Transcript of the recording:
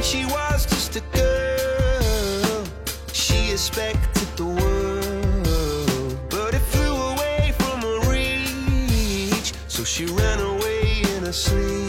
when she was just a girl, she expected the world, but it flew away from her reach. So she ran away in her sleep.